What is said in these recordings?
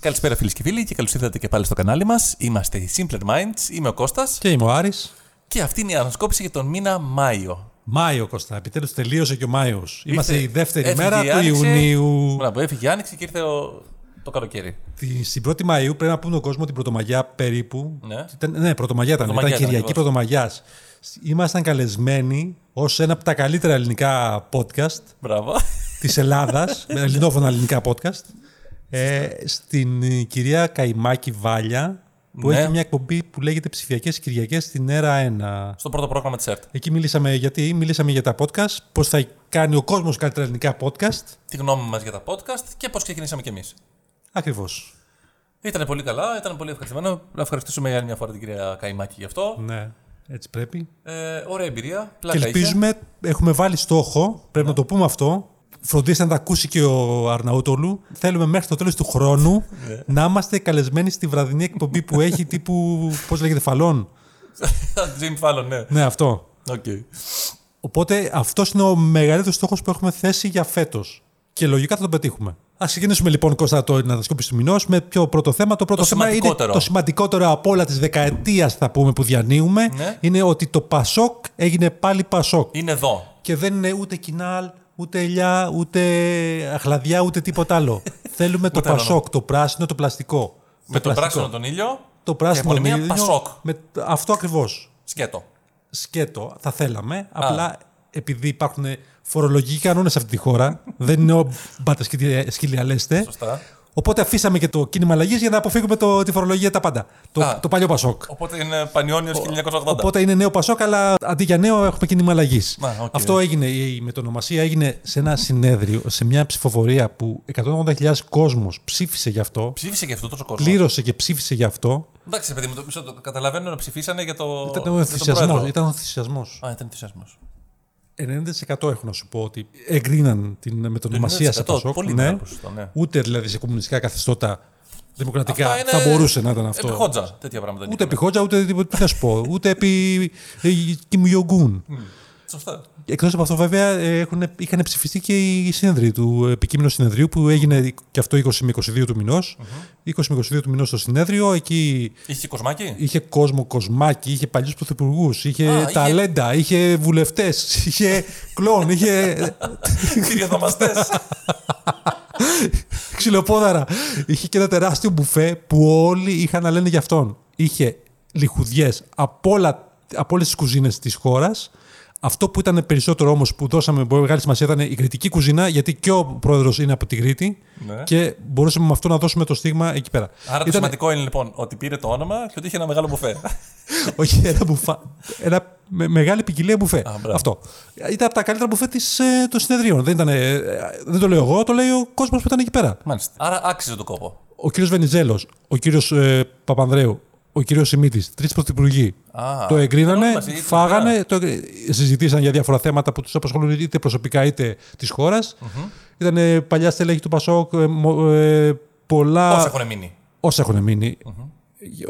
Καλησπέρα φίλες και φίλοι και καλώς ήρθατε και πάλι στο κανάλι μας. Είμαστε οι Simpler Minds, είμαι ο Κώστας Και είμαι ο Άρης. και αυτή είναι η ανασκόπηση για τον μήνα Μάιο. Μάιο, Κώστα. Επιτέλους τελείωσε και ο Μάιος. Είμαστε η δεύτερη έφυγε μέρα η του Άνοιξη. Ιουνίου. Μπράβο, έφυγε η άνοιξη και ήρθε ο... το καλοκαίρι. Τη- Στην 1η Μαου πρέπει να πούμε τον κόσμος την Πρωτομαγιά περίπου. Ναι. Ήταν, ναι, Πρωτομαγιά ήταν. Πρωτομαγιά ήταν ήταν, Κυριακή ακριβώς. Πρωτομαγιάς. Ήμασταν καλεσμένοι ως ένα από τα καλύτερα ελληνικά podcast Μπράβο. της Ελλάδας, με ελληνόφωνα ελληνικά podcast, ε, στην ε, κυρία Καϊμάκη Βάλια, που Ναι. έχει μια εκπομπή που λέγεται Ψηφιακές Κυριακές στην ΕΡΑ 1. Στο πρώτο πρόγραμμα της ΕΡΤ. Εκεί μιλήσαμε γιατί, μιλήσαμε για τα podcast, πώς θα κάνει ο κόσμος καλύτερα ελληνικά podcast. Τη γνώμη μας για τα podcast και πώς ξεκινήσαμε κι εμείς. Ακριβώς. Ήταν πολύ καλά, ήταν πολύ ευχαριστημένο. Να ευχαριστήσουμε για άλλη μια φορά την κυρία Καϊμάκη γι' αυτό. Ναι, έτσι πρέπει. Ε, ωραία εμπειρία. Και Πλάκα είχε. ελπίζουμε, έχουμε βάλει στόχο, πρέπει να το πούμε αυτό, φροντίστε να τα ακούσει και ο Αρναούτογλου. Θέλουμε μέχρι το τέλος του χρόνου να είμαστε καλεσμένοι στη βραδινή εκπομπή που έχει τύπου, πώς λέγεται, Fallon. Jim Fallon, ναι. Ναι, αυτό. Οκ. Οπότε αυτός είναι ο μεγαλύτερος στόχος που έχουμε θέσει για φέτος. Και λογικά θα τον πετύχουμε. Ας ξεκινήσουμε λοιπόν, Κώστα, το ανασκόπηση του μηνός με ποιο πρώτο θέμα. Το πρώτο Το θέμα είναι σημαντικότερο. το σημαντικότερο από όλα της δεκαετίας, θα πούμε, που διανύουμε. Ναι. Είναι ότι το Πασόκ έγινε πάλι Πασόκ. Είναι εδώ. Και δεν είναι ούτε ΚΙΝΑΛ, ούτε ελιά, ούτε αχλαδιά, ούτε τίποτα άλλο. Θέλουμε το Ούτε άλλο. Πασόκ, το πράσινο, το πλαστικό. Με τον πλαστικό. πράσινο τον ήλιο. Το πράσινο και από τον μία ήλιο, Πασόκ. Με αυτό ακριβώς Σκέτο. σκέτο, θα θέλαμε. Απλά επειδή υπάρχουν φορολογικοί κανόνες σε αυτή τη χώρα, δεν είναι ο μπάτε σκύλοι αλέστε. Σωστά. Οπότε αφήσαμε και το κίνημα αλλαγής για να αποφύγουμε το, τη φορολογία τα πάντα. Το, Α. το παλιό Πασόκ. Οπότε είναι Πανιόνιος 1980. Οπότε είναι νέο Πασόκ, αλλά αντί για νέο έχουμε κίνημα αλλαγής. Α, οκ. Αυτό έγινε, η μετονομασία έγινε σε ένα συνέδριο, σε μια ψηφοφορία που 180.000 κόσμος ψήφισε γι' αυτό. Ψήφισε και αυτό τόσο κόσμο. Πλήρωσε και ψήφισε γι' αυτό. Εντάξει, παιδί μου, το, μισό, το καταλαβαίνω να ψηφίσανε για το. Ήταν για ο τον ενθουσιασμός. πρόεδρο. Ήταν ο ενθουσιασμός. Α, ήταν ενθουσιασμός. 90% έχω να σου πω ότι εγκρίναν την μετονομασία σε 90%, Πασόκ. πολύ ναι. μεγάλο ποσοστό, ναι. Ούτε δηλαδή σε κομμουνιστικά καθεστώτα δημοκρατικά Αυτά είναι θα μπορούσε να ήταν αυτό. Επί χότζα, τέτοια πράγματα. Ούτε επί Χότζα, ούτε τίποτα. Τι να σου πω. Ούτε επί ε, Κιμ Ιογκούν. Σωστά. Εκτός από αυτό, βέβαια, ε, έχουν, είχαν ψηφιστεί και οι σύνεδροι του επικείμενου συνεδρίου που έγινε και αυτό 20 με 22 του μηνο 20 με 22 του μηνός στο συνέδριο. Εκεί Είχε και κοσμάκι. είχε κόσμο κοσμάκι, είχε παλιούς πρωθυπουργούς, είχε Α, είχε- ταλέντα, είχε βουλευτές, είχε κλόν, είχε Κυριοδομαστέ. ξυλοπόδαρα. Είχε και ένα τεράστιο μπουφέ που όλοι είχαν να λένε για αυτόν. Είχε λιχουδιές από, όλα, από όλες τις κουζίνες της χώρας. Αυτό που ήταν περισσότερο όμως που δώσαμε πολύ μεγάλη σημασία ήταν η κριτική κουζίνα, γιατί και ο πρόεδρος είναι από τη Κρήτη Ναι. και μπορούσαμε με αυτό να δώσουμε το στίγμα εκεί πέρα. Άρα το Ήταν- σημαντικό είναι λοιπόν ότι πήρε το όνομα και ότι είχε ένα μεγάλο μπουφέ. Όχι, ένα μπουφά. Ένα με, μεγάλη ποικιλία μπουφέ. μπράβο. αυτό. Ήταν από τα καλύτερα μπουφέ της, ε, των συνεδρίων. Δεν, ήταν, ε, δεν το λέω εγώ, το λέει ο κόσμος που ήταν εκεί πέρα. Μάλιστα. Άρα άξιζε τον κόπο. ο κύριος Βενιζέλος, ο κύριος ε, Παπανδρέου, ο κύριος Σιμίτης, τρεις πρωθυπουργοί, Α, το εγκρίνανε, όλοι μαζί, φάγανε, το, εγκ- συζητήσαν για διάφορα θέματα που τους απασχολούν είτε προσωπικά είτε της χώρας. Ήταν ε, παλιά στελέχη του Πασόκ, ε, μο- ε, πολλά... Όσοι έχουν μείνει. όσα έχουν μείνει,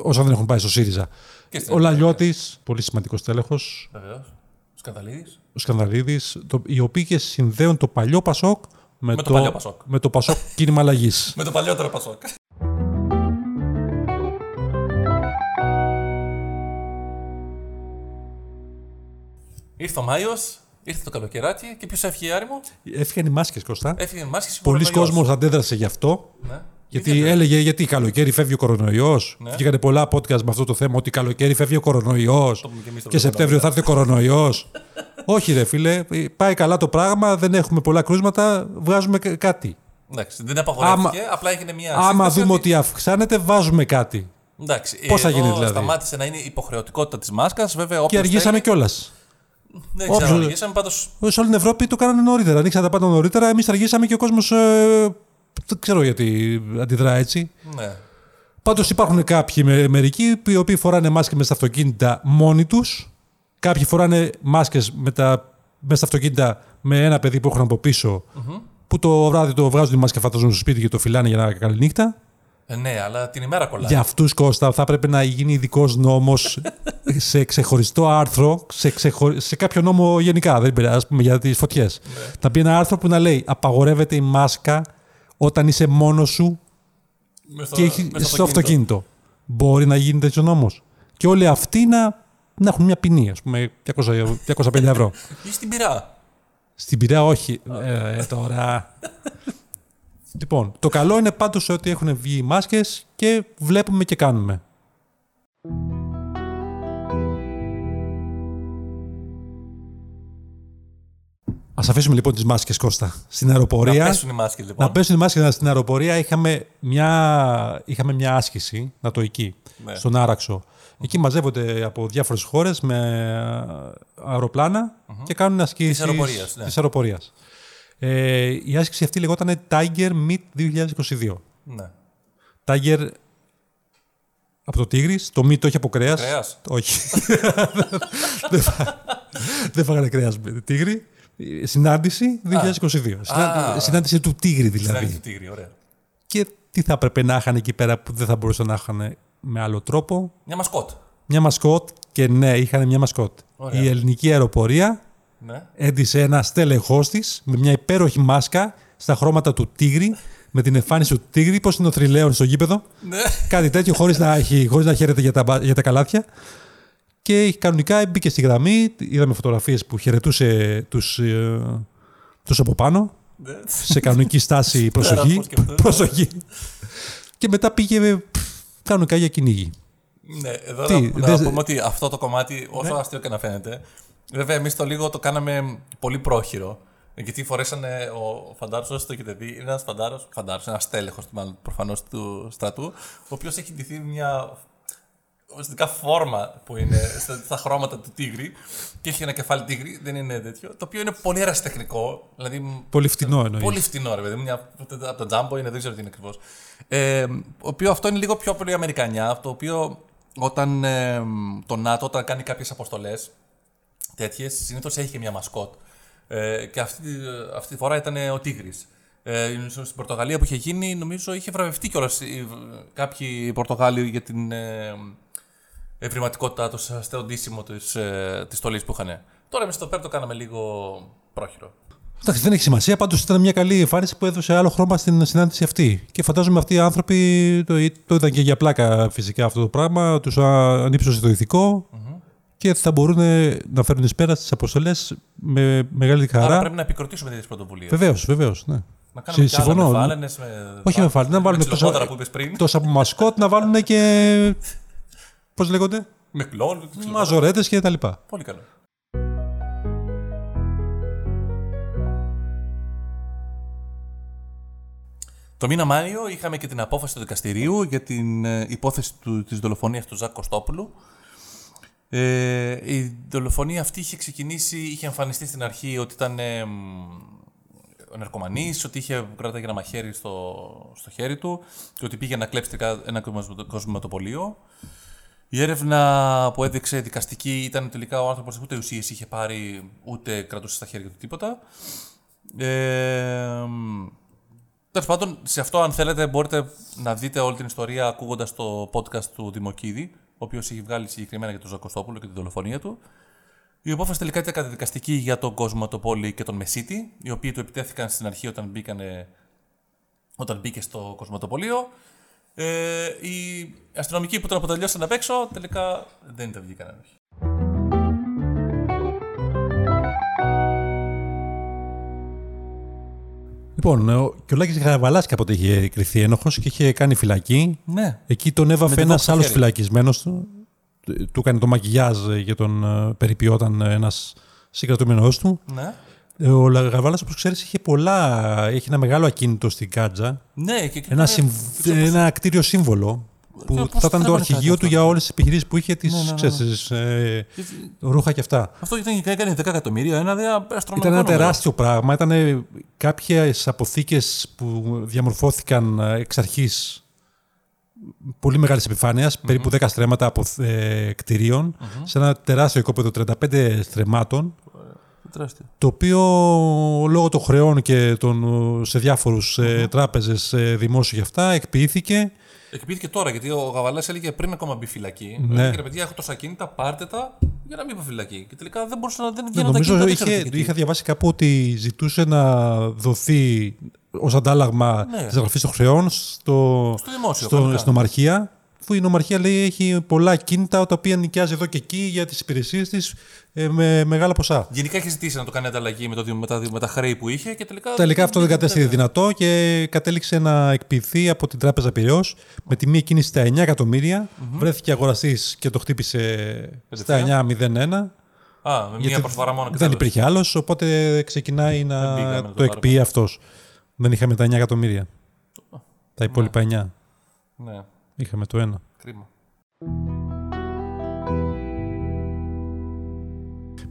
όσα δεν έχουν πάει στο ΣΥΡΙΖΑ. Και στην Ο Λαλιώτης, πολύ σημαντικός τέλεχος, Βεβαίως. Σκανδαλίδης. ο Σκανδαλίδης, το, οι οποίοι και συνδέουν το παλιό Πασόκ με, το παλιό Πασόκ. με το Πασόκ κίνημα αλλαγής. Με το παλιότερο Πασόκ. Ήρθε ο Μάιος, ήρθε το καλοκαιράκι και ποιος έφυγε Άρη μου; Έφυγαν οι μάσκες, Κώστα. Έφυγε μάσκες Πολλοί κόσμος αντέδρασε γι' αυτό. Ναι. Γιατί έλεγε γιατί καλοκαίρι φεύγει ο κορονοϊός. Ναι. Βγήκανε πολλά podcast με αυτό το θέμα ότι καλοκαίρι φεύγει ο κορονοϊός. πούμε και εμείς το Και Σεπτέμβριο θα έρθει ο κορονοϊός. Όχι, ρε φίλε, πάει καλά το πράγμα, δεν έχουμε πολλά κρούσματα, βγάζουμε κα- κάτι. Εντάξει, δεν απαγορεύτηκε, απλά έγινε μια. Άμα σύσταση δούμε ότι αυξάνεται, βάζουμε κάτι. Εντάξει, Πώς θα εδώ γίνει δηλαδή; Σταμάτησε να είναι υποχρεωτικότητα της μάσκας. Βέβαια, Και όποιος αργήσαμε θέλει- κιόλας. Δεν ξέρω, όποιος- αργήσαμε πάντω. Σε όλη την Ευρώπη το κάνανε νωρίτερα. Ανοίξαν τα πάντα νωρίτερα. Εμείς αργήσαμε και ο κόσμος. Ε, δεν ξέρω γιατί αντιδρά έτσι. Ναι. Πάντως υπάρχουν κάποιοι με, μερικοί οι οποίοι φοράνε μάσκες μέσα στα αυτοκίνητα μόνοι τους. Κάποιοι φοράνε μάσκες με τα, μέσα στα αυτοκίνητα με ένα παιδί που έχουν από πίσω, Που το βράδυ το βγάζουν τη μάσκα, φανταζόμουν στο σπίτι και το φυλάνε για να καλή νύχτα. Ε, ναι, αλλά την ημέρα κολλάει. Για αυτούς, Κώστα, θα πρέπει να γίνει ειδικός νόμος σε ξεχωριστό άρθρο, σε, ξεχω... σε κάποιο νόμο γενικά. Δεν πειράζει, ας πούμε, για τις φωτιές. Θα μπει ένα άρθρο που να λέει Απαγορεύεται η μάσκα όταν είσαι μόνος σου Μες στο- και έχει μες στο αυτοκίνητο. Μπορεί να γίνει τέτοιο νόμος. Και όλοι αυτοί να, να έχουν μια ποινή, ας πούμε, 200, 250 ευρώ. Ή στην πυρά. Στην Πειραιά όχι. Ε, ε, τώρα. Λοιπόν, το καλό είναι πάντως ότι έχουν βγει οι μάσκες και βλέπουμε και κάνουμε. Ας αφήσουμε λοιπόν τις μάσκες, Κώστα. Στην αεροπορία. Να πέσουν οι μάσκες λοιπόν. Να πέσουν οι μάσκες στην αεροπορία. Είχαμε μια, είχαμε μια άσκηση νατοική Ναι. στον Άραξο. Εκεί μαζεύονται από διάφορες χώρες με αεροπλάνα και κάνουν ασκήσεις Της αεροπορίας, ναι. της αεροπορίας. Ε, η άσκηση αυτή λεγόταν Tiger Meet 2022. Ναι. Tiger από το Τίγρης, το Meat όχι από κρέας. Κρέας. Όχι. δεν, φά... δεν φάγανε κρέας με τίγρη. Ε, Συνάντηση 2022. Συνά- Συνάντηση του Τίγρη δηλαδή. Συνάντηση του τίγρη, ωραία. Και τι θα έπρεπε να είχαν εκεί πέρα που δεν θα μπορούσαν να είχαν με άλλο τρόπο; Μια μασκότ. Μια μασκότ και ναι, είχαν μια μασκότ. Ωραία. Η ελληνική αεροπορία Ναι. έντυσε ένα στέλεχό τη με μια υπέροχη μάσκα στα χρώματα του τίγρη, με την εμφάνιση του τίγρη, πώς είναι ο θρυλαίων στο γήπεδο. Ναι. Κάτι τέτοιο χωρίς να, έχει- χωρίς να χαίρεται για τα, μπα- για τα καλάθια. Και κανονικά μπήκε στη γραμμή. Είδαμε φωτογραφίες που χαιρετούσε τους τους από πάνω Ναι. σε κανονική στάση προσοχή. πώς και αυτό. προσοχή. και μετά πήγε πφ, κανονικά για κυνήγι. Ναι, εδώ Τι, να, να δεν- πούμε ότι αυτό το κομμάτι, όσο αστείο και να φαίνεται, βέβαια εμείς το λίγο το κάναμε πολύ πρόχειρο. Γιατί φορέσανε ο φαντάρο, όσοι το έχετε δει, είναι ένας φαντάρος, φαντάρο, ένας τέλεχο μάλλον προφανώς του στρατού, ο οποίος έχει ντυθεί μια ουσιαστικά φόρμα που είναι στα, στα χρώματα του τίγρη και έχει ένα κεφάλι τίγρη, δεν είναι τέτοιο. Το οποίο είναι πολύ ερασιτεχνικό. Δηλαδή, Πολύ φτηνό εννοείς. Πολύ φτηνό, ρε παιδί μου. Μια, από το τζάμπο είναι, δεν ξέρω τι είναι ακριβώς. Ε, ο οποίος αυτό είναι λίγο πιο πολύ Αμερικανιά. Το οποίο όταν ε, το ΝΑΤΟ, όταν κάνει κάποιες αποστολές τέτοιες, συνήθως έχει και μια μασκότ. Ε, και αυτή, τη- αυτή τη φορά ήταν ο Τίγρης. Ε, στην Πορτογαλία που είχε γίνει, νομίζω είχε βραβευτεί κιόλας κάποιοι Πορτογάλοι για την ε, ευρηματικότητά τους στο ντύσιμο της ε, της στολής που είχαν. Τώρα εμείς το πέρα το κάναμε λίγο πρόχειρο. Εντάξει, δεν έχει σημασία. Πάντως ήταν μια καλή εμφάνιση που έδωσε άλλο χρώμα στην συνάντηση αυτή. Και φαντάζομαι αυτοί οι άνθρωποι το, το είδαν και για πλάκα φυσικά αυτό το πράγμα. Τους ανύψωσε το ηθικο και θα μπορούν να φέρουν εις πέρα στι αποστολές με μεγάλη Άρα χαρά. πρέπει να επικροτήσουμε τέτοιες πρωτοβουλίες. Βεβαίως, βεβαίως. Ναι. Να κάνουμε Συ- και άλλα με συμφωνώ. φάλαινες, με... Όχι με φάλαινες, να βάλουν με τόσα- ξυλοκόταρα που είπες πριν. Τόσο από μασκότ να βάλουν και. Πώς λέγονται, Με κλόν. ξυλοκόταρα. Μαζορέτες και τα λοιπά. Πολύ καλό. Το μήνα Μάιο είχαμε και την απόφαση του δικαστηρίου για την ε, υπόθεση του, της δολοφονίας του Ζακ Κωστόπουλου. Ε, η δολοφονία αυτή είχε ξεκινήσει, είχε εμφανιστεί στην αρχή ότι ήταν ε, μ, ο ναρκωμανής, ότι είχε κρατάει ένα μαχαίρι στο, στο χέρι του και ότι πήγε να κλέψει τελικά ένα κοσμηματοπολείο. Η έρευνα που έδειξε δικαστική ήταν τελικά ο άνθρωπος ούτε ουσίες είχε πάρει, ούτε κρατούσε στα χέρια του τίποτα. Ε, Τέλος πάντων, σε αυτό, αν θέλετε, μπορείτε να δείτε όλη την ιστορία ακούγοντας το podcast του Δημοκίδη, ο οποίος έχει βγάλει συγκεκριμένα για τον Ζακοστόπουλο και τη δολοφονία του. Η απόφαση τελικά ήταν καταδικαστική για τον κόσμο, το πόλη και τον Μεσίτη, οι οποίοι του επιτέθηκαν στην αρχή όταν, μπήκανε, όταν μπήκε στο κοσμοτοπολείο. Ε, οι αστυνομικοί που τον αποτελειώσαν απ' έξω τελικά δεν τα βγήκαν ένοχοι. Λοιπόν, ο- και ο Λάκης Χαραβαλάς κάποτε είχε κρυθεί ένοχος και είχε κάνει φυλακή. Ναι. Εκεί τον Με έβαφε την ένας δόξα άλλος χέρι. φυλακισμένος του. Του έκανε το μακιγιάζ για τον ε, περιποιόταν ένας συγκρατούμενος του. Ναι. Ε, Ο Λαγαβάλα, όπως ξέρεις, είχε πολλά. Έχει ένα μεγάλο ακίνητο στην Κάτζα. Ναι, και Ένα, συμβ... ένα κτίριο σύμβολο. Που πώς θα ήταν το λέγανε αρχηγείο κάτι του αυτό. για όλες τις επιχειρήσεις που είχε, τις, Ναι, ναι, ναι, ξέρεις, τις, ε, ρούχα και αυτά. Αυτό ήταν και έκανε 10 εκατομμύρια, ένα δε αστρονομικό Ήταν ένα νούμερο. τεράστιο πράγμα. Ήταν κάποιες αποθήκες που διαμορφώθηκαν ε, εξ αρχής πολύ μεγάλης επιφάνειας, περίπου 10 στρέμματα από ε, κτηρίων, σε ένα τεράστιο οικόπεδο 35 στρεμμάτων, Τεράστιο. το οποίο λόγω των χρεών και των, σε διάφορους ε, τράπεζες ε, δημόσιο και αυτά εκποιήθηκε. Εκπλήθηκε τώρα γιατί ο Γαβαλάς έλεγε πριν ακόμα μπει φυλακή. Ναι. Έλεγε ρε παιδιά, έχω τόσα κίνητα, πάρτε τα για να μην πάω φυλακή. Και τελικά δεν μπορούσε να δεν βγαίνουν τα Νομίζω κίνητα. δεν είχε, ξέρω τι γιατί. είχα διαβάσει κάπου ότι ζητούσε να δοθεί ως αντάλλαγμα Ναι. της εγγραφής των χρεών στο, Στο δημόσιο, στο, κανονικά. στην ομαρχία. Που η νομαρχία λέει έχει πολλά κίνητα τα οποία νοικιάζει εδώ και εκεί για τις υπηρεσίες της με μεγάλα ποσά. Γενικά είχε ζητήσει να το κάνει ανταλλαγή με, το, με, τα, με τα χρέη που είχε και τελικά. Τελικά αυτό δεν κατέστη δυνατό και κατέληξε να εκποιηθεί από την Τράπεζα Πυραιός με τιμή εκείνη στα 9 εκατομμύρια. Βρέθηκε αγοραστής και το χτύπησε στα 9,01. Α, με μία προσφορά μόνο και δεν τέλος. υπήρχε άλλος, οπότε ξεκινάει να πήγαμε να το το πάρουμε. εκποιεί αυτός. Δεν είχαμε τα 9 εκατομμύρια. Τα υπόλοιπα 9. Ναι, Είχαμε το ένα. κρίμα.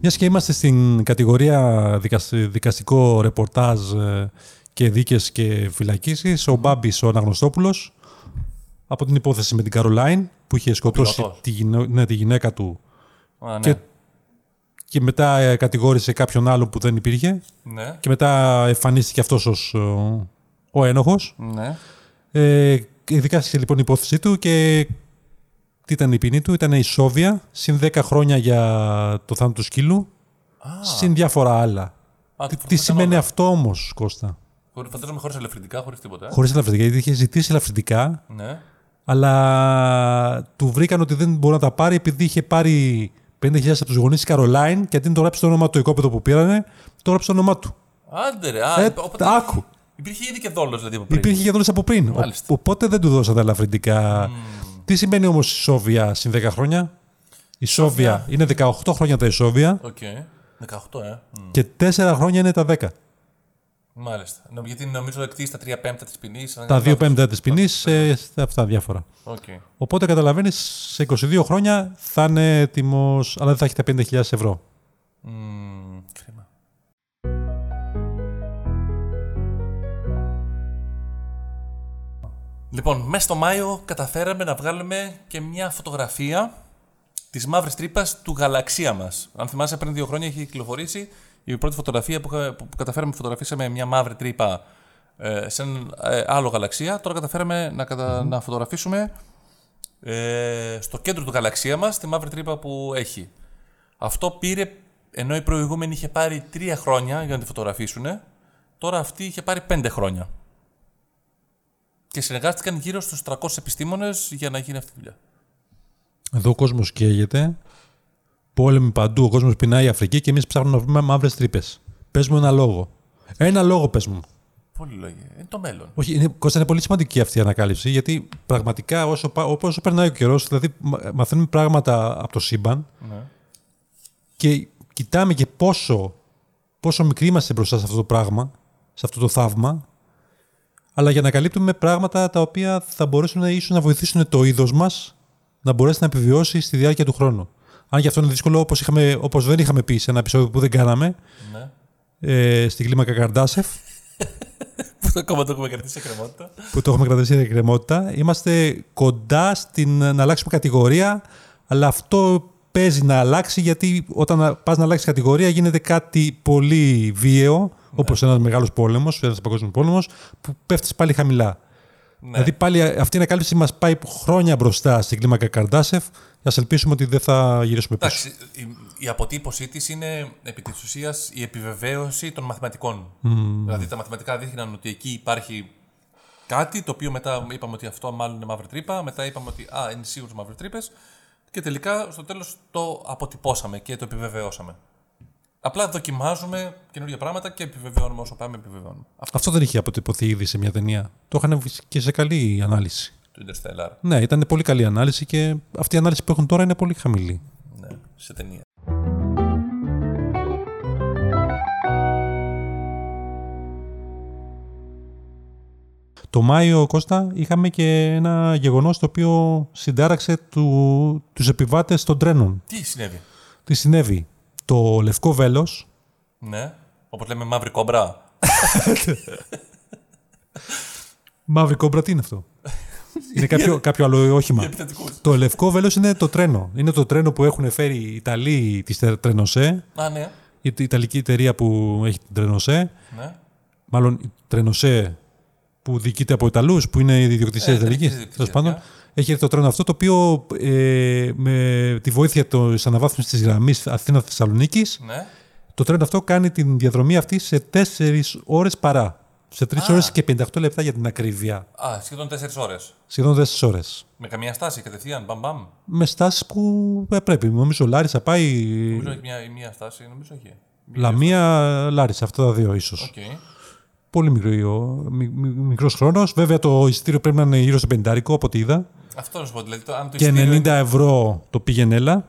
Μιας και είμαστε στην κατηγορία δικασ- δικαστικό ρεπορτάζ ε, και δίκες και φυλακίσεις, ο Μπάμπης ο Αναγνωστόπουλος από την υπόθεση με την Καρολάιν που είχε σκοτώσει πιλότος. τη, γυναί- ναι, τη γυναίκα του Α, ναι. και, και μετά ε, κατηγόρησε κάποιον άλλον που δεν υπήρχε ναι. και μετά εμφανίστηκε αυτός ως ο, ο ένοχος. ναι. Ε, δικάστηκε λοιπόν η υπόθεσή του και τι ήταν η ποινή του, ήταν η Σόβια, συν 10 χρόνια για το θάνατο του σκύλου, συν διάφορα άλλα. Α, Τι, το τι φορτώσαν σημαίνει όλα. αυτό όμως, Κώστα; Χωρί- Φαντάζομαι χωρίς ελαφρυντικά, χωρίς τίποτα. ε. Χωρίς ελαφρυντικά, γιατί είχε ζητήσει ελαφρυντικά, Ναι. αλλά του βρήκαν ότι δεν μπορεί να τα πάρει επειδή είχε πάρει 50.000 από τους γονείς της Καρολάιν και αντί να το γράψει το όνομα του το οικόπεδο που πήρανε, το γράψει το όνομά του. Άντε ρε. Α, Ε, οπότε άκου. Υπήρχε ήδη και δόλος δηλαδή από πριν. Υπήρχε και δόλος από πριν. Ο- Μάλιστα. οπότε δεν του δώσαν τα ελαφρυντικά. Τι σημαίνει όμως ισόβια συν 10 χρόνια; Ισόβια είναι 18 χρόνια τα Ισόβια Οκ. 18, ε. Μμ. και 4 χρόνια είναι τα 10. Μάλιστα. Νο- Γιατί νομίζω εκτίσει τα 3 πέμπτα της ποινής. Τα 2 πέμπτα της ποινής, ε, αυτά διάφορα. Οκ. Οπότε καταλαβαίνεις, σε 22 χρόνια θα είναι έτοιμος, αλλά δεν θα έχει τα 50.000 ευρώ. Μμμ, Λοιπόν, μέσα στο Μάιο καταφέραμε να βγάλουμε και μια φωτογραφία της μαύρης τρύπας του γαλαξία μας. Αν θυμάσαι, πριν δύο χρόνια είχε κυκλοφορήσει η πρώτη φωτογραφία που, είχα- που καταφέραμε φωτογραφίσαμε μια μαύρη τρύπα ε, σε έναν ε, άλλο γαλαξία. Τώρα καταφέραμε να, κατα... να φωτογραφίσουμε ε, στο κέντρο του γαλαξία μας τη μαύρη τρύπα που έχει. Αυτό πήρε, ενώ η προηγούμενη είχε πάρει τρία χρόνια για να τη φωτογραφίσουν, τώρα αυτή είχε πάρει πέντε χρόνια. Και συνεργάστηκαν γύρω στους 300 επιστήμονες για να γίνει αυτή η δουλειά. Εδώ ο κόσμος καίγεται, πόλεμοι παντού, ο κόσμος πεινάει η Αφρική και εμείς ψάχνουμε να βρούμε μαύρες τρύπες. Πες μου ένα λόγο. Ένα λόγο πες μου. Πολύ λόγια. Είναι το μέλλον. Όχι, είναι, Κώστα, είναι πολύ σημαντική αυτή η ανακάλυψη, γιατί πραγματικά όσο, πα- όσο περνάει ο καιρός, δηλαδή μα- μαθαίνουμε πράγματα από το σύμπαν Ναι. και κοιτάμε και πόσο, πόσο μικροί είμαστε μπροστά σε αυτό το πράγμα, σε αυτό το θαύμα, αλλά για να καλύπτουμε πράγματα τα οποία θα μπορέσουν να, ίσως να βοηθήσουν το είδος μας να μπορέσει να επιβιώσει στη διάρκεια του χρόνου. Αν και αυτό είναι δύσκολο, όπως, είχαμε, όπως δεν είχαμε πει σε ένα επεισόδιο που δεν κάναμε, ναι. ε, στη κλίμακα Καρντάσεφ, Που το ακόμα το έχουμε κρατήσει σε κρεμότητα. που το έχουμε κρατήσει σε εκκρεμότητα. Είμαστε κοντά στην να αλλάξουμε κατηγορία, αλλά αυτό παίζει να αλλάξει γιατί όταν πας να αλλάξεις κατηγορία γίνεται κάτι πολύ βίαιο, όπως ένας μεγάλος πόλεμος, ένας παγκόσμιος πόλεμος, που πέφτεις πάλι χαμηλά. Ναι. Δηλαδή πάλι αυτή η ανακάλυψη μας πάει χρόνια μπροστά στην κλίμακα Καρντάσεφ. Ας ελπίσουμε ότι δεν θα γυρίσουμε πίσω. Εντάξει, η, η αποτύπωσή της είναι επί της ουσίας η επιβεβαίωση των μαθηματικών. Δηλαδή τα μαθηματικά δείχναν ότι εκεί υπάρχει κάτι το οποίο μετά είπαμε ότι αυτό μάλλον είναι μαύρη τρύπα. Μετά είπαμε ότι α, είναι σίγουρος μαύρε τρύπες. Και τελικά στο τέλος το αποτυπώσαμε και το επιβεβαιώσαμε. Απλά δοκιμάζουμε καινούργια πράγματα και επιβεβαιώνουμε όσο πάμε, επιβεβαιώνουμε. Αυτό Αυτό δεν είχε αποτυπωθεί ήδη σε μια ταινία. Το είχαν βγει και σε καλή ανάλυση. το Interstellar. Ναι, ήταν πολύ καλή ανάλυση και αυτή η ανάλυση που έχουν τώρα είναι πολύ χαμηλή. Ναι, σε ταινία. Το Μάιο, Κώστα, είχαμε και ένα γεγονός το οποίο συντάραξε του, τους επιβάτες των τρένων. Τι συνέβη; Τι συνέβη; Το λευκό βέλος, Ναι, όπως λέμε μαύρη κόμπρα. μαύρη κόμπρα, τι είναι αυτό; είναι κάποιο, κάποιο άλλο όχημα. Επιθετικούς. το λευκό βέλος είναι το τρένο. Είναι το τρένο που έχουν φέρει οι Ιταλοί της Τρενοσέ, Α, ναι. η Ιταλική εταιρεία που έχει την Τρενοσέ, ναι. μάλλον η Τρενοσέ που διοικείται από Ιταλούς, που είναι η ιδιοκτησία Ε, της Ιταλικής, Ιταλικής τέλος ιδιοκτησίας, πάντων. Έχει έρθει το τρένο αυτό το οποίο ε, με τη βοήθεια της αναβάθμισης της γραμμής Αθήνα-Θεσσαλονίκης ναι. το τρένο αυτό κάνει την διαδρομή αυτή σε 4 ώρες παρά. Σε 3 ώρες και 58 λεπτά για την ακρίβεια. Α, σχεδόν 4 ώρες. Σχεδόν 4 ώρες. Με καμία στάση κατευθείαν, μπαμ μπαμ. Με στάσει που ε, πρέπει. Νομίζω Λάρισα πάει. Νομίζω έχει μια, μία στάση, νομίζω έχει. Λαμία, Λάρισα, αυτά τα δύο ίσως. Okay. Πολύ μικρό, μικρός χρόνος. Βέβαια το εισιτήριο πρέπει να είναι γύρω στο 50 από ό,τι είδα. Αυτό να σου πω. Δηλαδή, το, αν το και 90 εισιτήριο... ευρώ το πήγαινε έλα.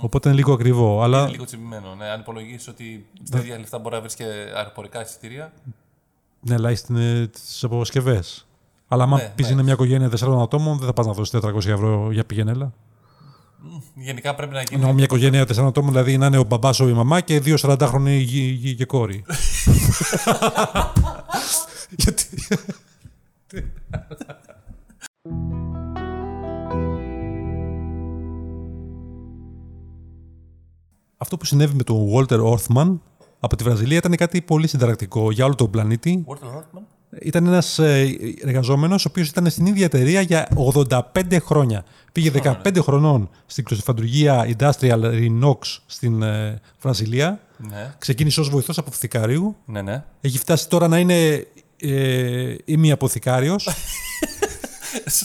Οπότε είναι λίγο ακριβό. Αλλά... Είναι λίγο τσιμπημένο. Ναι, αν υπολογίσεις ότι στα ίδια λεφτά μπορεί να βρεις και αεροπορικά εισιτήρια. Ναι, αλλά τις αποσκευές. Αλλά άμα Ναι, πεις ναι. είναι μια οικογένεια 4 ατόμων, δεν θα πας να δώσεις 400 ευρώ για πηγενέλα. Γενικά πρέπει να γίνει. Ενώ μια οικογένεια 4 ατόμων, δηλαδή να είναι ο μπαμπάς, ο η μαμά και δύο 40χρονοι γη, γη και κόρη. Γιατί; Αυτό που συνέβη με τον Walter Orthman από τη Βραζιλία ήταν κάτι πολύ συνταρακτικό για όλο τον πλανήτη. Walter Hortman. Ήταν ένας εργαζόμενος, ο οποίος ήταν στην ίδια εταιρεία για 85 χρόνια. Πήγε 15 χρονών στην κλωστοφαντουργία Industrial Renox στην ε, Βραζιλία. Ναι, Ξεκίνησε ως βοηθός αποθηκάριου. ναι, ναι. Έχει φτάσει τώρα να είναι ε, ημιαποθηκάριος.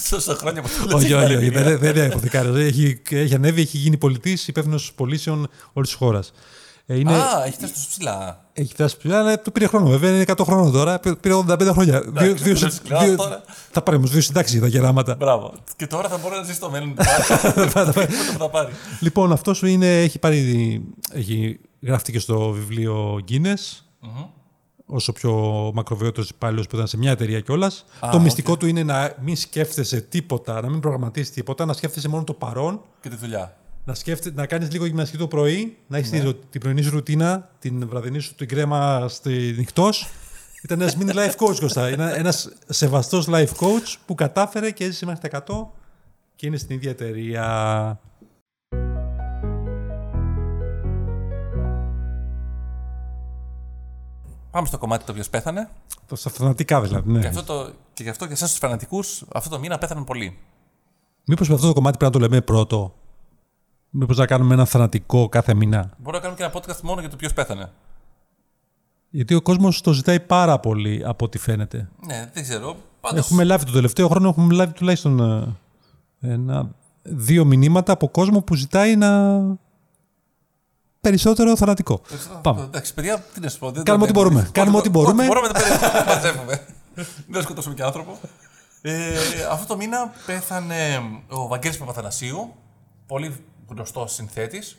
Τόσα χρόνια που το όχι, όχι, όχι, δεν, δεν είναι αποθηκάριο. Έχει, έχει ανέβει, έχει γίνει πολιτής, υπεύθυνος πωλήσεων όλης της χώρας. Ε, είναι, Α, έχει φτάσει τόσο ψηλά. Έχει φτάσει ψηλά, αλλά του πήρε χρόνο. Βέβαια είναι 100 χρόνων τώρα. Πήρε 85 χρόνια. Δύο, δύο, δεν σκληρά δύο- τώρα. θα πάρει όμως δύο συντάξεις για τα γεράματα. Μπράβο. Και τώρα θα μπορεί να ζήσει στο μέλλον. Πότε θα πάρει. λοιπόν, αυτό σου είναι, έχει πάρει. Έχει γράφτηκε στο βιβλίο Guinness. Όσο πιο μακροβιότερο υπάλληλο που ήταν σε μια εταιρεία κιόλας. Το οκ. μυστικό του είναι να μην σκέφτεσαι τίποτα, να μην προγραμματίσεις τίποτα, να σκέφτεσαι μόνο το παρόν, Και τη δουλειά. Να, σκέφτε, να κάνεις λίγο γυμναστική το πρωί, να έχεις Ναι. την πρωινή σου ρουτίνα, την βραδινή σου την κρέμα στη νυχτός. Ήταν ένας mini life coach Κώστα. Είναι ένας σεβαστός life coach που κατάφερε και έζησε μέχρι τα 100 και είναι στην ίδια εταιρεία. Πάμε στο κομμάτι το οποίος πέθανε. Το στα θανατικά δηλαδή. Ναι. Και, αυτό το, και γι' αυτό και εσάς τους φανατικούς, αυτό το μήνα πέθαναν πολλοί. Μήπως αυτό το κομμάτι πρέπει να το λέμε πρώτο; Μήπως να κάνουμε ένα θανατικό κάθε μήνα; Μπορούμε να κάνουμε και ένα podcast μόνο για το ποιος πέθανε. Γιατί ο κόσμος το ζητάει πάρα πολύ από ό,τι φαίνεται. Ναι, δεν ξέρω. Πάντως, Έχουμε λάβει το τελευταίο χρόνο, έχουμε λάβει τουλάχιστον ε, ένα, δύο μηνύματα από κόσμο που ζητάει να. περισσότερο θανατικό. Πάμε. Εντάξει, παιδιά, τι να σου πω. δεν- Κάνουμε δεν- ό,τι μπορούμε. δεν- Κάνουμε ό,τι μπορούμε. Μπορούμε να τα μαζεύουμε. Δεν σκοτώσουμε και άνθρωπο. Ε, αυτό το μήνα πέθανε ο Βαγγέλης Παπαθανασίου, πολύ γνωστός συνθέτης.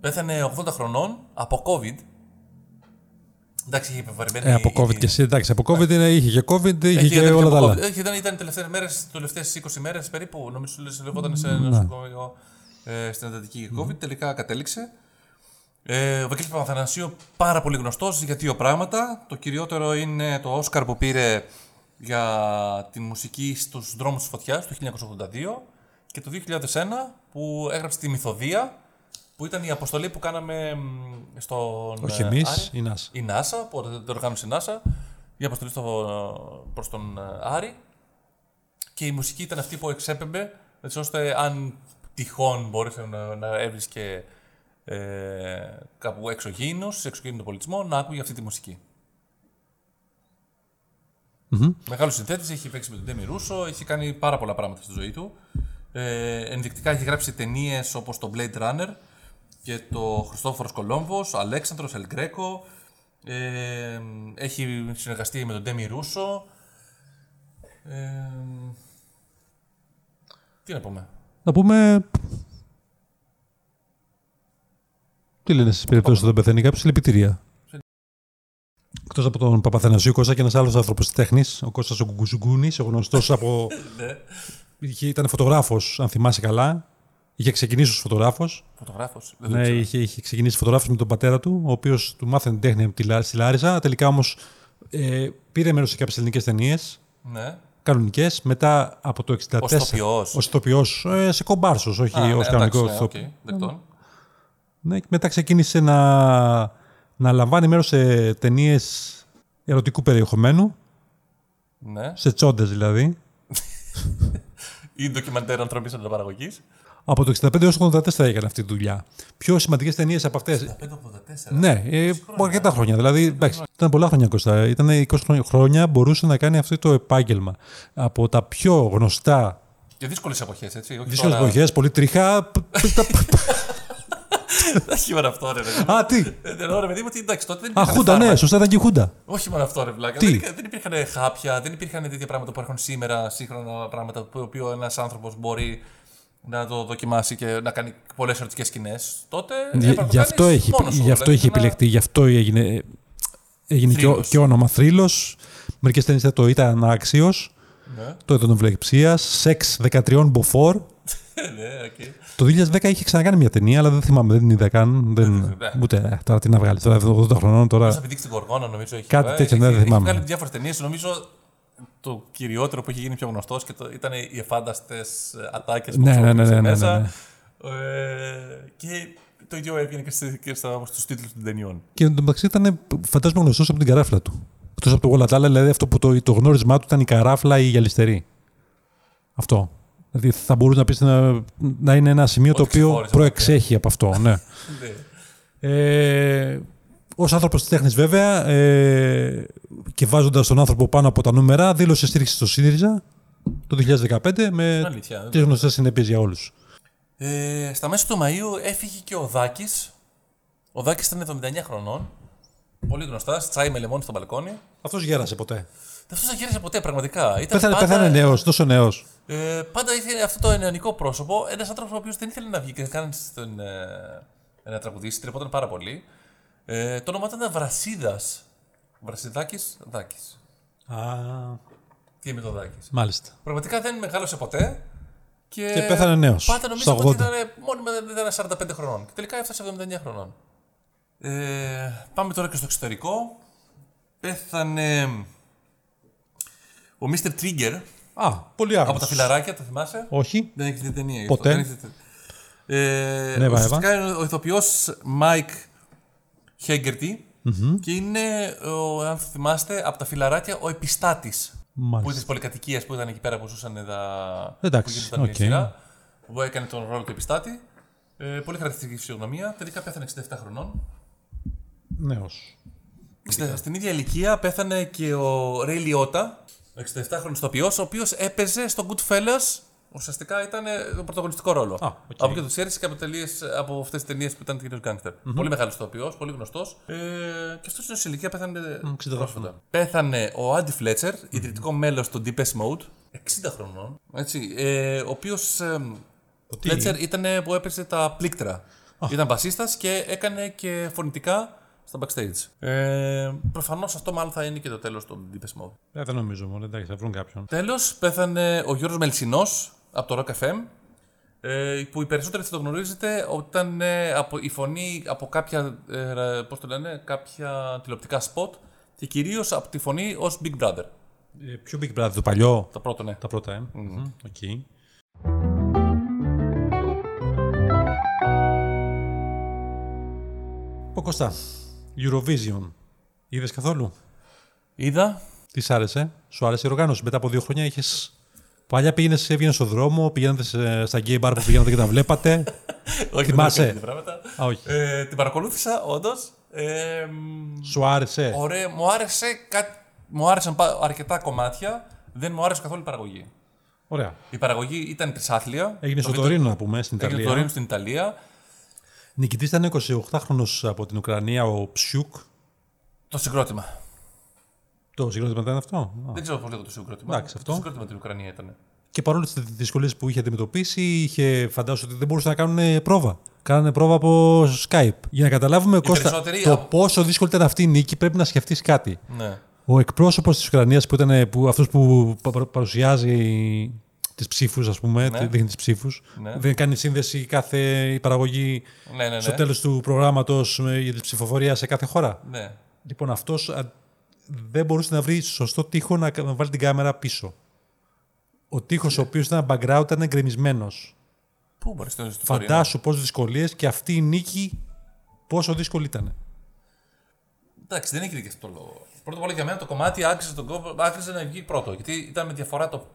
Πέθανε 80 χρονών από COVID. Εντάξει, είχε επιβαρημένη... Ε, από COVID και εσύ, εντάξει, από COVID είναι, είχε και COVID, είχε Έχει, και ήταν, όλα τα από άλλα. COVID. Έχει, ήταν, ήταν τελευταίες μέρες, τελευταίες 20 μέρες περίπου, νομίζω ότι λεγόταν σε Ναι. νοσοκομείο ε, στην εντατική COVID. Τελικά κατέληξε. Ε, ο Βαγγέλης Παπαθανασίου πάρα πολύ γνωστός για δύο πράγματα. Το κυριότερο είναι το Όσκαρ που πήρε για τη μουσική στους δρόμους της φωτιάς το 1982 και το 2001 που έγραψε τη Μυθοδία που ήταν η αποστολή που κάναμε μ, στον Όχι ε, εμείς, Άρη. η NASA. Η NASA, που το οργάνωσε η NASA, η αποστολή στο, προς τον ε, Άρη. Και η μουσική ήταν αυτή που εξέπεμπε, έτσι ώστε αν τυχόν μπορούσε να, να έβρισκε ε, κάπου εξωγήινος, σε εξωγήινο πολιτισμό, να άκουγε αυτή τη μουσική. Μμμ. Μεγάλο συνθέτης, έχει παίξει με τον Ντέμι Ρούσο, έχει κάνει πάρα πολλά πράγματα στη ζωή του. Ε, ενδεικτικά έχει γράψει ταινίες όπως το Blade Runner και το Χριστόφορος Κολόμβος, Αλέξανδρος Ελγκρέκο. Ε, έχει συνεργαστεί με τον Ντέμι Ρούσο. Ε, τι να πούμε. Να πούμε. Τι λένε στις περιπτώσεις όταν πεθαίνει κάποιος, συλληπιτήρια. Εκτός από τον Παπαθανασίου Κώστα και ένας άλλος άνθρωπος τη τέχνης, ο Κώστας ο Κουκουζουγκούνης, ο γνωστός από. Ναι. είχε, ήταν φωτογράφος, αν θυμάσαι καλά. Είχε ξεκινήσει ως φωτογράφος. Φωτογράφος. Δεν το Ναι, ξέρω. είχε, είχε ξεκινήσει φωτογράφος με τον πατέρα του, ο οποίος του μάθαινε την τέχνη από τη Λά- στη Λάρισα. Τελικά όμως ε, πήρε μέρος σε κάποιες ελληνικές ταινίες. Ναι. Κανονικές. Μετά από το 64. Ως ηθοποιός. Ως ηθοποιός, ε, σε κομπάρσος, όχι Α, ναι, ως κανονικός εντάξει, ναι, ηθοποιός. οκ, δεκτών. Ναι, και μετά ξεκίνησε να, να λαμβάνει μέρος σε ταινίες ερωτικού περιεχομένου, Ναι. σε τσόντες δηλαδή. Ή ντοκιμαντέρ ανθρώπινης αναπαραγωγής. Από το 65 έως το 84 έκανε αυτή τη δουλειά. Πιο σημαντικές ταινίες από αυτές. 5-84. Ναι, ε, αρκετά χρόνια. Δηλαδή, εντάξει, ήταν πολλά χρόνια Κώστα. Ήταν 20 χρόνια- χρόνια μπορούσε να κάνει αυτό το επάγγελμα. Από τα πιο γνωστά Και δύσκολες εποχές, έτσι. Όχι δύσκολες τώρα- εποχές, πολύ τριχά. π- π- Όχι μόνο αυτό, ρε παιδί. μου. Α, τι; Ε, Εννοώ, ρε παιδί μου, ότι εντάξει, τότε δεν Α, υπήρχαν Χούντα, ναι, φάρμακα. σωστά ήταν και η Χούντα. Όχι μόνο αυτό, ρε βλάκα. Τι; Δεν, υπήρχαν- δεν υπήρχαν χάπια, δεν υπήρχαν τέτοια πράγματα που υπάρχουν σήμερα, σύγχρονα πράγματα, που οποίο ένας άνθρωπος μπορεί να το δοκιμάσει και να κάνει πολλές ερωτικές σκηνές. Τότε. Γι' έπρεπε να γι' αυτό κάνεις έχει, μόνος σου, γι αυτό δηλαδή, έχει να- επιλεχτεί, γι' αυτό έγινε, έγινε και, ο- Θρύλος. και όνομα θρύλος. Μερικές ταινίες το ήταν άξιος. Ναι, Το ηδονοβλεψία. Σεξ 13 μποφόρ. ναι, οκ. Το 2010 είχε ξανακάνει μια ταινία, αλλά δεν θυμάμαι, δεν την είδα καν. Δεν, Ναι. ούτε ε, τώρα τι να βγάλεις. Τώρα 80 χρονών Θα τώρα. επιδείξει την Κοργόνα, νομίζω. Έχει, Κάτι ε, τέτοιο, έχει, ναι, δεν έχει θυμάμαι. βγάλει διάφορες ταινίες. Νομίζω το κυριότερο που έχει γίνει πιο γνωστός και το, ήταν οι ευφάνταστες ατάκες που Ναι, ναι, ναι, χρησιμοποιούσε ναι, ναι, μέσα. ναι, Ε, και το ίδιο έβγαινε και, στη- και στα- στους τίτλους των ταινιών. Και εν τω μεταξύ ήταν, φαντάζομαι, γνωστός από την καράφλα του. Εκτός από το όλα τα άλλα, δηλαδή αυτό που το, το γνώρισμά του ήταν η καράφλα ή η γυαλιστερή. Αυτό. Δηλαδή θα μπορούσε να πεις να, να είναι ένα σημείο το Ότι οποίο ξεχώριζε, προεξέχει από αυτό. Ναι. Ναι. Ε, Ω άνθρωπος τη τέχνης, βέβαια, ε, και βάζοντας τον άνθρωπο πάνω από τα νούμερα, δήλωσε στήριξη στο ΣΥΡΙΖΑ το 2015 με Αλήθεια. τις γνωστές συνέπειες για όλους. Ε, στα μέσα του Μαΐου έφυγε και ο Δάκης. Ο Δάκης ήταν 79 χρονών. Πολύ γνωστά, τσάι με λεμόνι στο μπαλκόνι. Αυτός γέρασε ποτέ. Αυτός δεν γύρισε ποτέ πραγματικά. Ήταν Πέθανε, πάντα, πέθανε νέος, τόσο νέος. Ε, πάντα είχε αυτό το ενεωνικό πρόσωπο. Ένας άνθρωπος ο οποίος δεν ήθελε να βγει και καν στον, ε, να τραγουδήσει, τρεπόταν πάρα πολύ. Ε, το όνομα του ήταν Βρασίδας. Βρασιδάκης Δάκης. Α, Τι με το Δάκης. μάλιστα. Πραγματικά δεν μεγάλωσε ποτέ. Και, Και πέθανε νέος, Πάντα νομίζω στα ότι 80. ήταν μόνιμα ήταν 45 χρονών. Και τελικά έφτασε 79 χρονών. Ε, πάμε τώρα και στο εξωτερικό. Πέθανε ο Mr. Trigger Α, πολύ άγνωστος. από τα φιλαράκια, το θυμάσαι; Όχι. Δεν έχεις δει ταινία. γι' Ποτέ. αυτό, δεν έχεις δει ταινία. Ε, Ναι, ουσιαστικά είναι ο ηθοποιός Mike Hegarty και είναι, ο, αν θυμάστε, από τα φιλαράκια ο επιστάτης. Μάλιστα. Που είναι της πολυκατοικίας που ήταν εκεί πέρα που ζούσαν τα. Εντάξει, που γινόταν η οκ. σειρά, Που έκανε τον ρόλο του επιστάτη. Ε, πολύ χαρακτηριστική φυσιογνωμία. Τελικά πέθανε 67 χρονών. Νέος. Στην, στην ίδια ηλικία πέθανε και ο Ρέι Λιώτα, ο 67χρονος ηθοποιός, ο οποίος έπαιζε στο Goodfellas. Ουσιαστικά ήταν ε, το πρωταγωνιστικό ρόλο. Α, οκ. Από και του ξέρει και από, τελείες, από αυτές τις ταινίες που ήταν κυρίως γκάνγκστερ. Πολύ μεγάλος ηθοποιός, πολύ γνωστός. Ε, και αυτός στην ηλικία πέθανε. 60 πρόσφατα. Πέθανε ο Άντι Φλέτσερ, ιδρυτικό μέλος του Deepest Mode, 60 χρονών. Έτσι, ε, ο οποίος. Ο Φλέτσερ ήταν που έπαιζε τα πλήκτρα. Ήταν μπασίστας και έκανε και φωνητικά στα backstage. Ε, Προφανώς αυτό μάλλον θα είναι και το τέλος του Deepest Mode. Ε, δεν νομίζω μόνο, εντάξει, θα βρουν κάποιον. Τέλος, πέθανε ο Γιώργος Μελσινός από το Rock FM. Ε, που οι περισσότεροι θα το γνωρίζετε ότι ήταν ε, από, η φωνή από κάποια, ε, πώς το λένε, κάποια τηλεοπτικά spot και κυρίως από τη φωνή ως Big Brother. Ε, ποιο Big Brother, το παλιό; Το πρώτο, ναι. Τα πρώτα, ε. Μμμ, Οκ. Πω Κώστα, Eurovision. Είδες καθόλου; Είδα. Τι σ' άρεσε, σου άρεσε η οργάνωση. Μετά από δύο χρόνια είχε. Παλιά πήγαινες, έβγαινες στον δρόμο, πηγαίνατε σε- στα gay bar που πηγαίνατε και τα βλέπατε. Όχι, Θυμάσαι; δεν έκανα τέτοια πράγματα. Α, όχι. Ε, την παρακολούθησα, όντως. Ε, μ, Σου άρεσε; ωραία, μου, άρεσε κά... μου άρεσαν πα- αρκετά κομμάτια. Δεν μου άρεσε καθόλου η παραγωγή. Ωραία. Η παραγωγή ήταν τρισάθλια. Έγινε Το στο βίντεο- Τωρίνο, να πούμε, στην Έγινε στο Ιταλία. Τωρίνο στην Ιταλία. Νικητής ήταν 28χρονο από την Ουκρανία, ο Ψιούκ. Το συγκρότημα. Το συγκρότημα ήταν αυτό; Α. Δεν ξέρω πώ λέγεται το συγκρότημα. Εντάξει, αυτό. Το συγκρότημα την Ουκρανία ήταν. Και παρόλο τις δυσκολίες που είχε αντιμετωπίσει, είχε φαντάσου ότι δεν μπορούσαν να κάνουν πρόβα. Κάνανε πρόβα από Skype. Για να καταλάβουμε, Κώστα, περισσότεροι το από- πόσο δύσκολη ήταν αυτή η νίκη, πρέπει να σκεφτείς κάτι. Ναι. Ο εκπρόσωπος της Ουκρανίας, που ήταν που, αυτός που πα- πα- παρουσιάζει τις ψήφους, ας πούμε, Ναι. δείχνει τις ψήφους. Ναι. Δεν κάνει σύνδεση κάθε η παραγωγή Ναι, ναι, στο ναι. τέλος του προγράμματος για τη ψηφοφορία σε κάθε χώρα. ναι. Λοιπόν, αυτός δεν μπορούσε να βρει σωστό τείχο να, να βάλει την κάμερα πίσω. Ο τείχος, ο οποίος ήταν background, ήταν γκρεμισμένο. Πού μπορείς να στο Τωρίνο. Φαντάσου πόσες δυσκολίες και αυτή η νίκη πόσο δύσκολη ήταν. Εντάξει, δεν έγινε και αυτό το λόγο. Πρώτα απ' όλα για μένα το κομμάτι άξιζε, τον κόπο, άξιζε να βγει πρώτο. Γιατί ήταν με διαφορά το,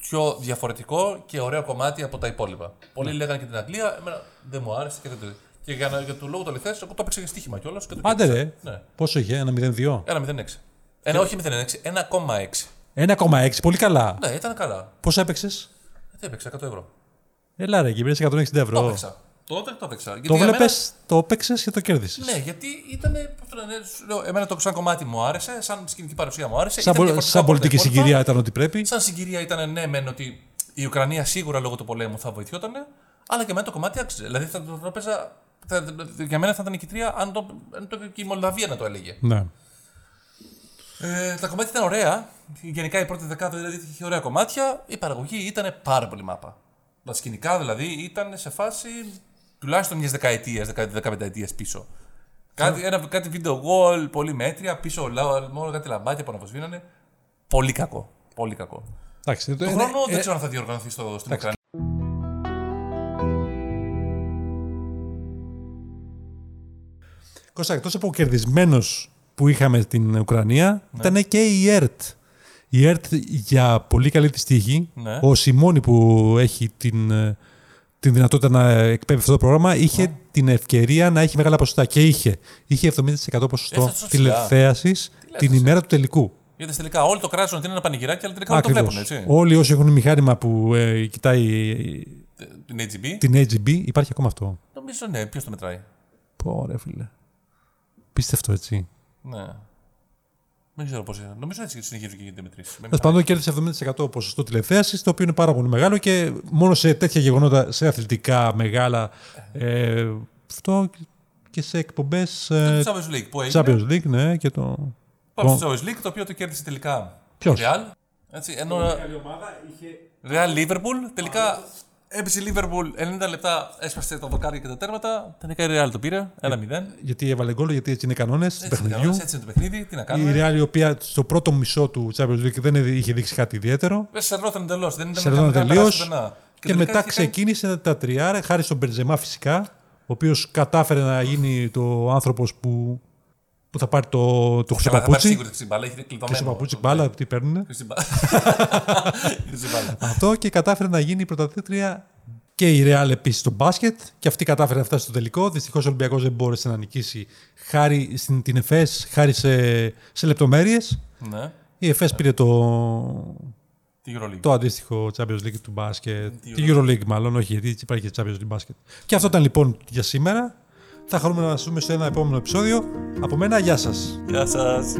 πιο διαφορετικό και ωραίο κομμάτι από τα υπόλοιπα. Πολλοί λέγανε και την Αγγλία, εμένα δεν μου άρεσε και δεν το. Και για, να, για το λόγο το αληθέ, εγώ το έπαιξα για στοίχημα κιόλας. Άντε ρε. Ναι. Πόσο είχε, ένα 0-2. Ένα 0,6. Ένα, όχι 0,6, 1,6. 1,6, πολύ καλά. Ναι, ήταν καλά. Πόσο έπαιξες; Δεν έπαιξα 100 ευρώ. Έλα ρε, εκεί πήρε 160 Το ευρώ. έπαιξα. Τότε το έπαιξα. Γιατί Το για βλέπες, μένα- το έπαιξε και το κέρδισες; Ναι, γιατί ήταν. πώς το λένε, σου λέω, εμένα το σαν κομμάτι μου άρεσε, σαν σκηνική παρουσία μου άρεσε. Σαν, ήταν πο- διαφορετικό σαν από τα πολιτική υπόλοιπα. συγκυρία ήταν ό,τι πρέπει. Σαν συγκυρία ήταν ναι, μεν ότι η Ουκρανία σίγουρα λόγω του πολέμου θα βοηθιόταν, αλλά και εμένα το κομμάτι άξιζε. Δηλαδή θα το, το έπαιζα. Θα, για μένα θα ήταν νικητρία αν το, αν το και η Μολδαβία να το έλεγε. Ναι. Ε, τα κομμάτια ήταν ωραία. Γενικά η πρώτη δεκάδα δηλαδή είχε ωραία κομμάτια. Η παραγωγή ήταν πάρα πολύ μάπα. Τα σκηνικά δηλαδή ήταν σε φάση τουλάχιστον μιας δεκαετίας, δεκαπενταετίας πίσω. Κάτι, ένα, κάτι βίντεο wall, πολύ μέτρια, πίσω λα- μόνο κάτι λαμπάκια που αναβοσβήνανε. Πολύ κακό. Πολύ κακό. Εντάξει, Το ε, χρόνο ε, δεν ξέρω αν θα διοργανωθεί στο, στην Ουκρανία. Κώστα, εκτός από κερδισμένος που είχαμε στην Ουκρανία, Ναι. ήταν και η ΕΡΤ. Η ΕΡΤ για πολύ καλή της τύχη, Ναι. ο Σιμώνη που έχει την, ε, την δυνατότητα να εκπέμπει αυτό το πρόγραμμα, είχε Ναι. την ευκαιρία να έχει μεγάλα ποσοστά και είχε. Είχε 70% ποσοστό Έφτασε τόσο ψηλά. τηλεθέασης την λες, ημέρα του τελικού. Γιατί τελικά όλοι το κράζουν ότι είναι ένα πανηγυράκι, αλλά τελικά όλοι το Ακριβώς. βλέπουν, έτσι. Όλοι όσοι έχουν μηχάνημα που ε, κοιτάει Ε, Την AGB. την AGB, υπάρχει ακόμα αυτό. Νομίζω ναι, ποιος το μετράει; Πω ρε φίλε. Πίστευτο έτσι. Ναι. Δεν ξέρω πώς είναι. Νομίζω έτσι συνεχίζουν και γίνεται μετρήσει. Τέλος πάντων, κέρδισε 70% ποσοστό τηλεθέασης, το οποίο είναι πάρα πολύ μεγάλο και μόνο σε τέτοια γεγονότα, σε αθλητικά μεγάλα. Ε, αυτό και σε εκπομπές ε, Το Champions League που έγινε. Champions League, ναι, και το. Πάμε στο Champions League, το οποίο το κέρδισε τελικά Ποιος; η Real. Έτσι, ενώ Real Liverpool, τελικά έπεσε η Liverpool 90 λεπτά, έσπασε το δοκάρι και τα τέρματα. Τελικά η Real το πήρε, 1-0. Γιατί έβαλε γκολ, γιατί έτσι είναι οι κανόνες του Έτσι, είναι παιχνιδιού. κανόνες, έτσι είναι το παιχνίδι, τι να Η κάνουμε. Real, η οποία στο πρώτο μισό του Champions League δεν είχε δείξει κάτι ιδιαίτερο. Δεν σερνόταν εντελώ. Δεν ήταν Σερνόταν καν- καν τελείως. περάσει πουθενά. Και, τελικά μετά είχε κάνει- ξεκίνησε τα τριάρα, χάρη στον Μπερζεμά φυσικά, ο οποίος κατάφερε να γίνει το άνθρωπος που, που θα πάρει το, το Θα πάρει χρυσό σίγουρα την μπάλα, έχει κλειδωμένο. Χρυσό παπούτσι, μπάλα, τι παίρνουνε. Χρυσή μπάλα. Χρυσή μπάλα. Αυτό και κατάφερε να γίνει η πρωταθλήτρια και η Real επίσης στο μπάσκετ. Και αυτή κατάφερε να φτάσει στο τελικό. Δυστυχώς ο Ολυμπιακός δεν μπόρεσε να νικήσει χάρη στην την ΕΦΕΣ, χάρη σε, σε λεπτομέρειες. Ναι, Η ΕΦΕΣ πήρε το, τη EuroLeague. το αντίστοιχο Champions League του μπάσκετ. Τη Τη EuroLeague μάλλον, όχι, γιατί έτσι υπάρχει και Champions League μπάσκετ. Και αυτό ήταν λοιπόν για σήμερα. Θα χαρούμε να σας δούμε στο ένα επόμενο επεισόδιο. Από μένα, γεια σας. Γεια σας.